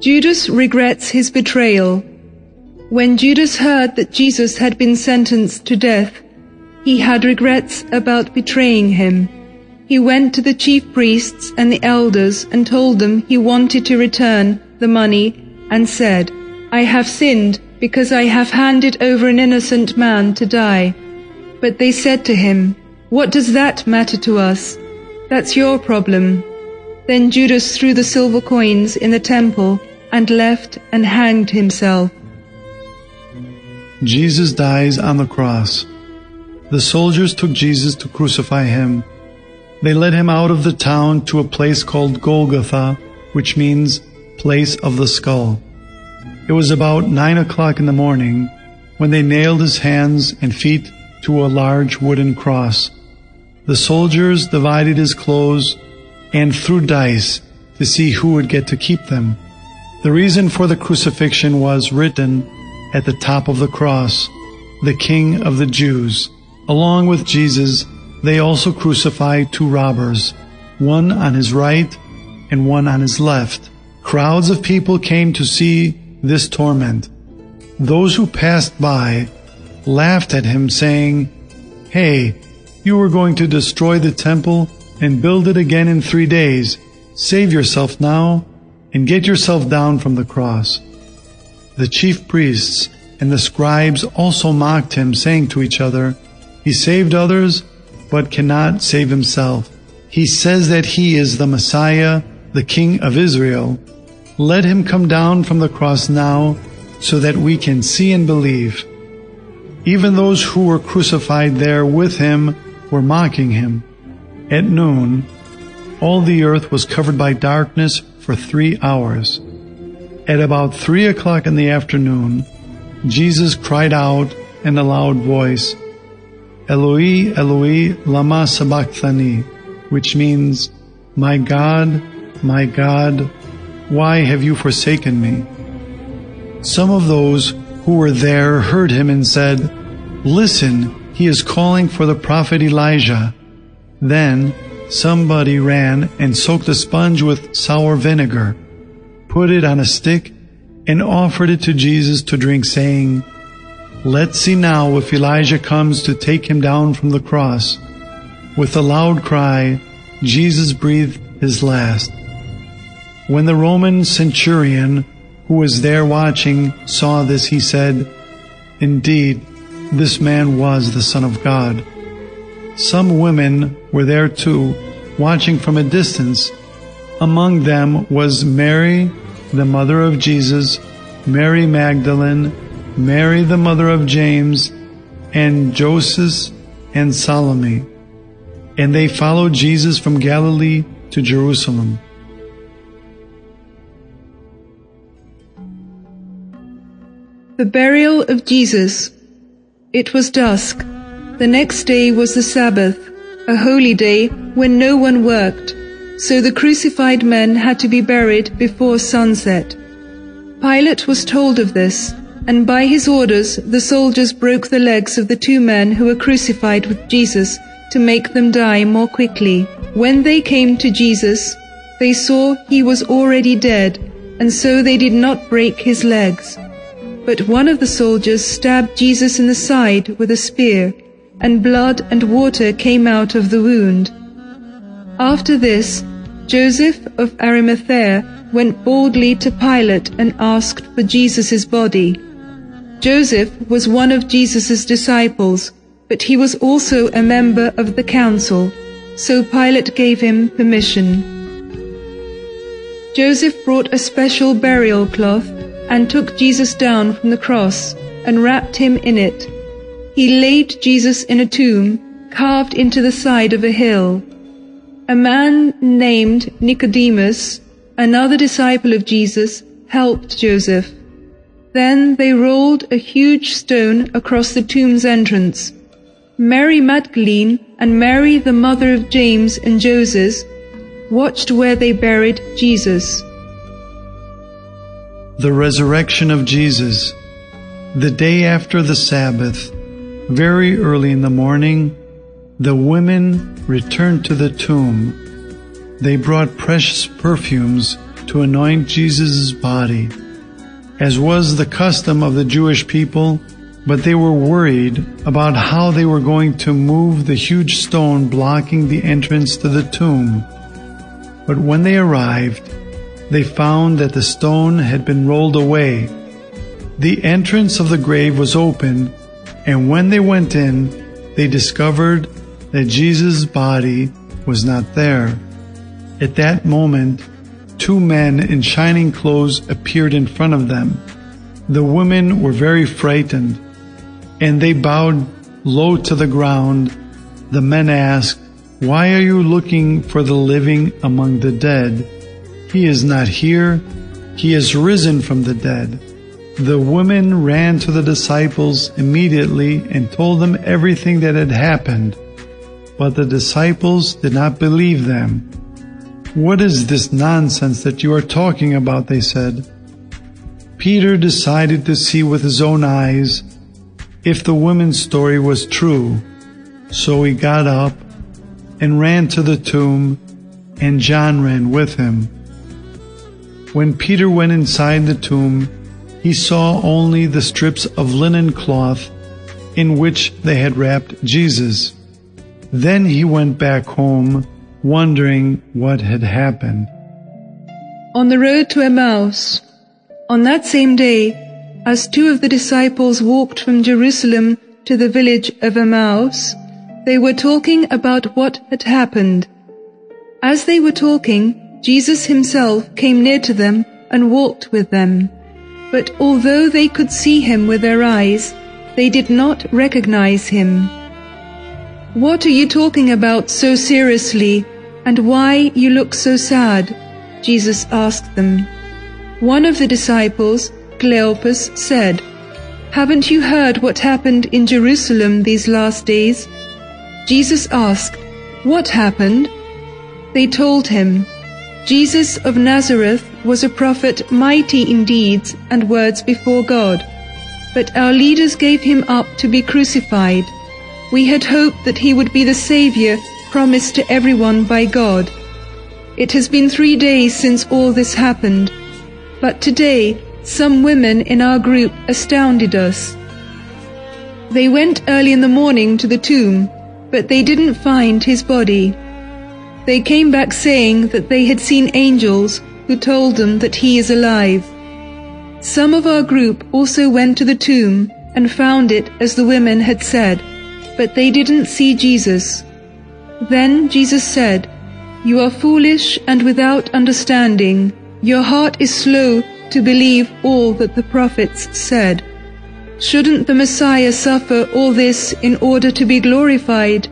Judas regrets his betrayal. When Judas heard that Jesus had been sentenced to death, he had regrets about betraying him. He went to the chief priests and the elders and told them he wanted to return the money and said, I have sinned because I have handed over an innocent man to die. But they said to him, What does that matter to us? That's your problem. Then Judas threw the silver coins in the temple and left and hanged himself. Jesus dies on the cross. The soldiers took Jesus to crucify him. They led him out of the town to a place called Golgotha, which means place of the skull. It was about nine o'clock in the morning when they nailed his hands and feet to a large wooden cross. The soldiers divided his clothes and threw dice to see who would get to keep them. The reason for the crucifixion was written at the top of the cross, the King of the Jews. Along with Jesus, they also crucified two robbers, one on his right and one on his left. Crowds of people came to see this torment. Those who passed by laughed at him, saying, Hey, you were going to destroy the temple and build it again in three days. Save yourself now and get yourself down from the cross. The chief priests and the scribes also mocked him, saying to each other, He saved others, but cannot save himself. He says that he is the Messiah, the King of Israel. Let him come down from the cross now, so that we can see and believe. Even those who were crucified there with him were mocking him. At noon, all the earth was covered by darkness for three hours. At about three o'clock in the afternoon, Jesus cried out in a loud voice, Eloi, Eloi, lama sabachthani, which means, My God, my God, why have you forsaken me? Some of those who were there heard him and said, Listen, he is calling for the prophet Elijah. Then somebody ran and soaked a sponge with sour vinegar, put it on a stick, and offered it to Jesus to drink, saying, Let's see now if Elijah comes to take him down from the cross. With a loud cry, Jesus breathed his last. When the Roman centurion who was there watching saw this, he said, Indeed, this man was the Son of God. Some women were there too, watching from a distance. Among them was Mary, the mother of Jesus, Mary Magdalene, Mary the mother of James, and Joseph and Salome. And they followed Jesus from Galilee to Jerusalem. The burial of Jesus. It was dusk. The next day was the Sabbath, a holy day when no one worked, so the crucified men had to be buried before sunset. Pilate was told of this, and by his orders the soldiers broke the legs of the two men who were crucified with Jesus to make them die more quickly. When they came to Jesus, they saw he was already dead, and so they did not break his legs. But one of the soldiers stabbed Jesus in the side with a spear and blood and water came out of the wound. After this, Joseph of Arimathea went boldly to Pilate and asked for Jesus' body. Joseph was one of Jesus' disciples, but he was also a member of the council, so Pilate gave him permission. Joseph brought a special burial cloth and took Jesus down from the cross and wrapped him in it he laid Jesus in a tomb carved into the side of a hill. A man named Nicodemus, another disciple of Jesus, helped Joseph. Then they rolled a huge stone across the tomb's entrance. Mary Magdalene and Mary, the mother of James and Joses, watched where they buried Jesus. The resurrection of Jesus. The day after the Sabbath, very early in the morning, the women returned to the tomb. They brought precious perfumes to anoint Jesus' body, as was the custom of the Jewish people, but they were worried about how they were going to move the huge stone blocking the entrance to the tomb. But when they arrived, they found that the stone had been rolled away. The entrance of the grave was open, and when they went in, they discovered that Jesus' body was not there. At that moment, two men in shining clothes appeared in front of them. The women were very frightened, and they bowed low to the ground. The men asked, Why are you looking for the living among the dead? He is not here, he has risen from the dead. The women ran to the disciples immediately and told them everything that had happened. But the disciples did not believe them. What is this nonsense that you are talking about? They said. Peter decided to see with his own eyes if the woman's story was true. So he got up and ran to the tomb, and John ran with him. When Peter went inside the tomb, he saw only the strips of linen cloth in which they had wrapped Jesus. Then he went back home, wondering what had happened. On the road to Emmaus, on that same day, as two of the disciples walked from Jerusalem to the village of Emmaus, they were talking about what had happened. As they were talking, Jesus himself came near to them and walked with them. But although they could see him with their eyes, they did not recognize him. What are you talking about so seriously, and why you look so sad? Jesus asked them. One of the disciples, Cleopas, said, Haven't you heard what happened in Jerusalem these last days? Jesus asked, What happened? They told him, Jesus of Nazareth was a prophet mighty in deeds and words before God. But our leaders gave him up to be crucified. We had hoped that he would be the Saviour promised to everyone by God. It has been three days since all this happened. But today, some women in our group astounded us. They went early in the morning to the tomb, but they didn't find his body. They came back saying that they had seen angels who told them that he is alive. Some of our group also went to the tomb and found it as the women had said, but they didn't see Jesus. Then Jesus said, You are foolish and without understanding. Your heart is slow to believe all that the prophets said. Shouldn't the Messiah suffer all this in order to be glorified?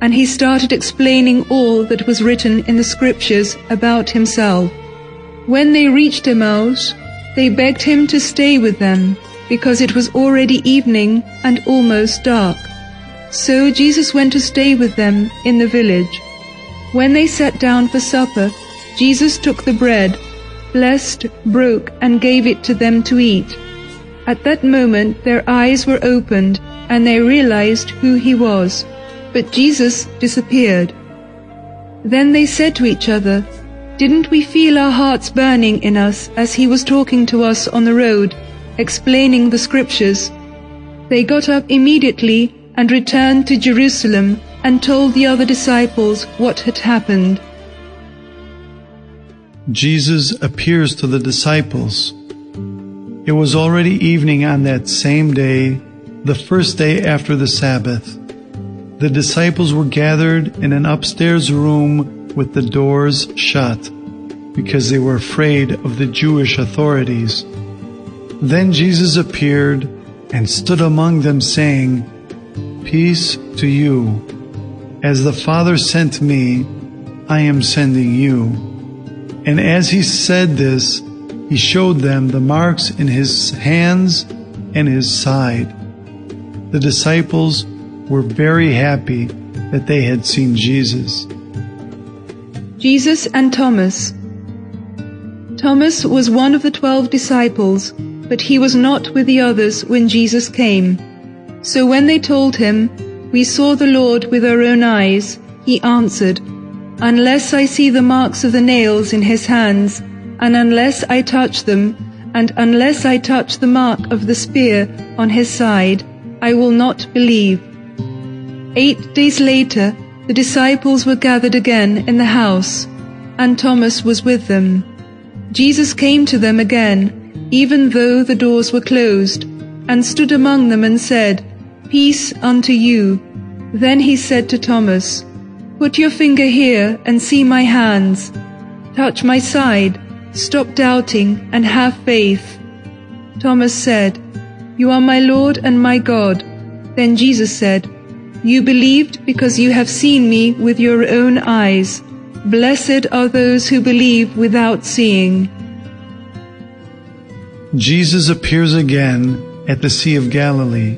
and he started explaining all that was written in the scriptures about himself. When they reached Emmaus, they begged him to stay with them, because it was already evening and almost dark. So Jesus went to stay with them in the village. When they sat down for supper, Jesus took the bread, blessed, broke, and gave it to them to eat. At that moment their eyes were opened, and they realized who he was. But Jesus disappeared. Then they said to each other, Didn't we feel our hearts burning in us as he was talking to us on the road, explaining the scriptures? They got up immediately and returned to Jerusalem and told the other disciples what had happened. Jesus appears to the disciples. It was already evening on that same day, the first day after the Sabbath the disciples were gathered in an upstairs room with the doors shut because they were afraid of the Jewish authorities. Then Jesus appeared and stood among them saying, Peace to you. As the Father sent me, I am sending you. And as he said this, he showed them the marks in his hands and his side. The disciples were very happy that they had seen Jesus. Jesus and Thomas. Thomas was one of the twelve disciples, but he was not with the others when Jesus came. So when they told him, We saw the Lord with our own eyes, he answered, Unless I see the marks of the nails in his hands, and unless I touch them, and unless I touch the mark of the spear on his side, I will not believe. Eight days later, the disciples were gathered again in the house, and Thomas was with them. Jesus came to them again, even though the doors were closed, and stood among them and said, Peace unto you. Then he said to Thomas, Put your finger here and see my hands. Touch my side. Stop doubting and have faith. Thomas said, You are my Lord and my God. Then Jesus said, You believed because you have seen me with your own eyes. Blessed are those who believe without seeing. Jesus appears again at the Sea of Galilee.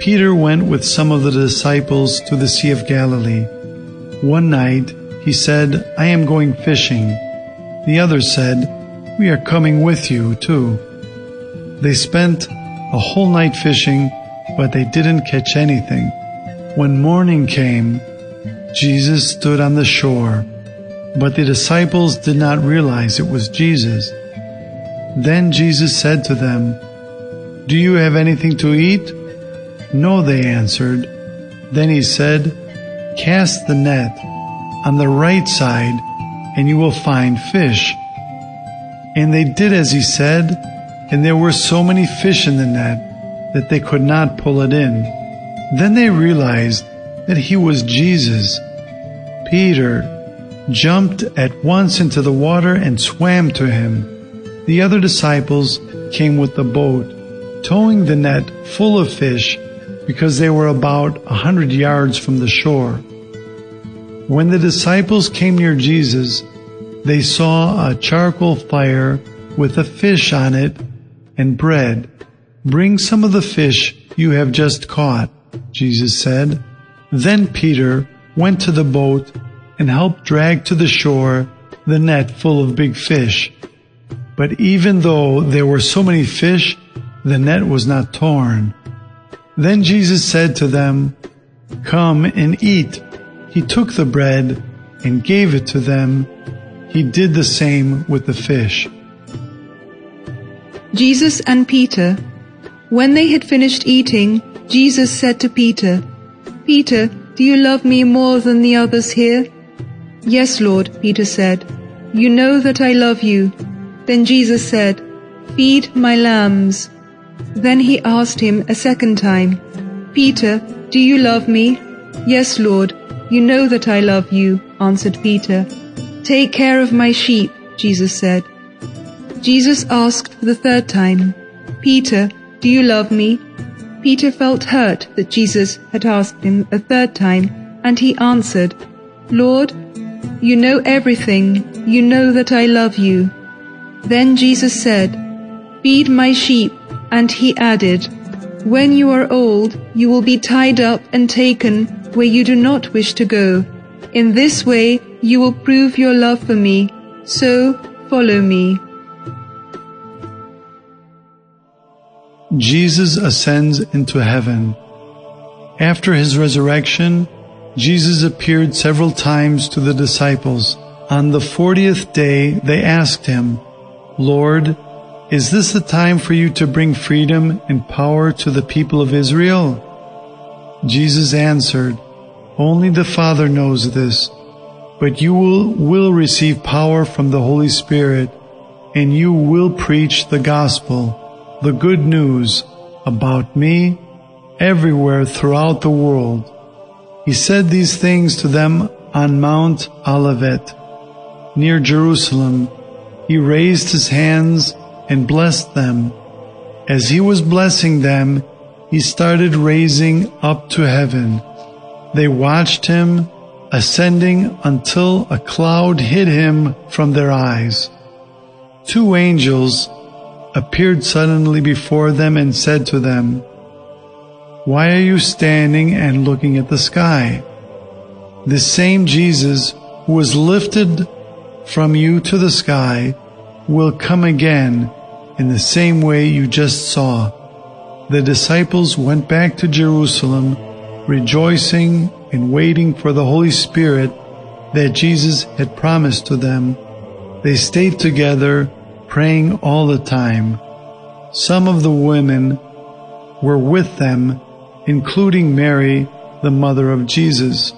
Peter went with some of the disciples to the Sea of Galilee. One night he said, I am going fishing. The others said, We are coming with you too. They spent a whole night fishing, but they didn't catch anything. When morning came, Jesus stood on the shore, but the disciples did not realize it was Jesus. Then Jesus said to them, Do you have anything to eat? No, they answered. Then he said, Cast the net on the right side, and you will find fish. And they did as he said, and there were so many fish in the net that they could not pull it in. Then they realized that he was Jesus. Peter jumped at once into the water and swam to him. The other disciples came with the boat, towing the net full of fish because they were about a hundred yards from the shore. When the disciples came near Jesus, they saw a charcoal fire with a fish on it and bread. Bring some of the fish you have just caught, Jesus said. Then Peter went to the boat and helped drag to the shore the net full of big fish. But even though there were so many fish, the net was not torn. Then Jesus said to them, Come and eat. He took the bread and gave it to them. He did the same with the fish. Jesus and Peter. When they had finished eating, Jesus said to Peter, Peter, do you love me more than the others here? Yes, Lord, Peter said. You know that I love you. Then Jesus said, Feed my lambs. Then he asked him a second time, Peter, do you love me? Yes, Lord, you know that I love you, answered Peter. Take care of my sheep, Jesus said. Jesus asked the third time, Peter, do you love me? Peter felt hurt that Jesus had asked him a third time, and he answered, Lord, you know everything. You know that I love you. Then Jesus said, Feed my sheep. And he added, When you are old, you will be tied up and taken where you do not wish to go. In this way, you will prove your love for me. So, follow me. Jesus ascends into heaven. After his resurrection, Jesus appeared several times to the disciples. On the fortieth day, they asked him, Lord, is this the time for you to bring freedom and power to the people of Israel? Jesus answered, Only the Father knows this, but you will, will receive power from the Holy Spirit, and you will preach the gospel, the good news about me everywhere throughout the world. He said these things to them on Mount Olivet, near Jerusalem. He raised his hands and blessed them. As he was blessing them, he started raising up to heaven. They watched him ascending until a cloud hid him from their eyes. Two angels appeared suddenly before them and said to them, Why are you standing and looking at the sky? The same Jesus who was lifted from you to the sky will come again in the same way you just saw. The disciples went back to Jerusalem, rejoicing and waiting for the Holy Spirit that Jesus had promised to them. They stayed together, praying all the time. Some of the women were with them, including Mary, the mother of Jesus.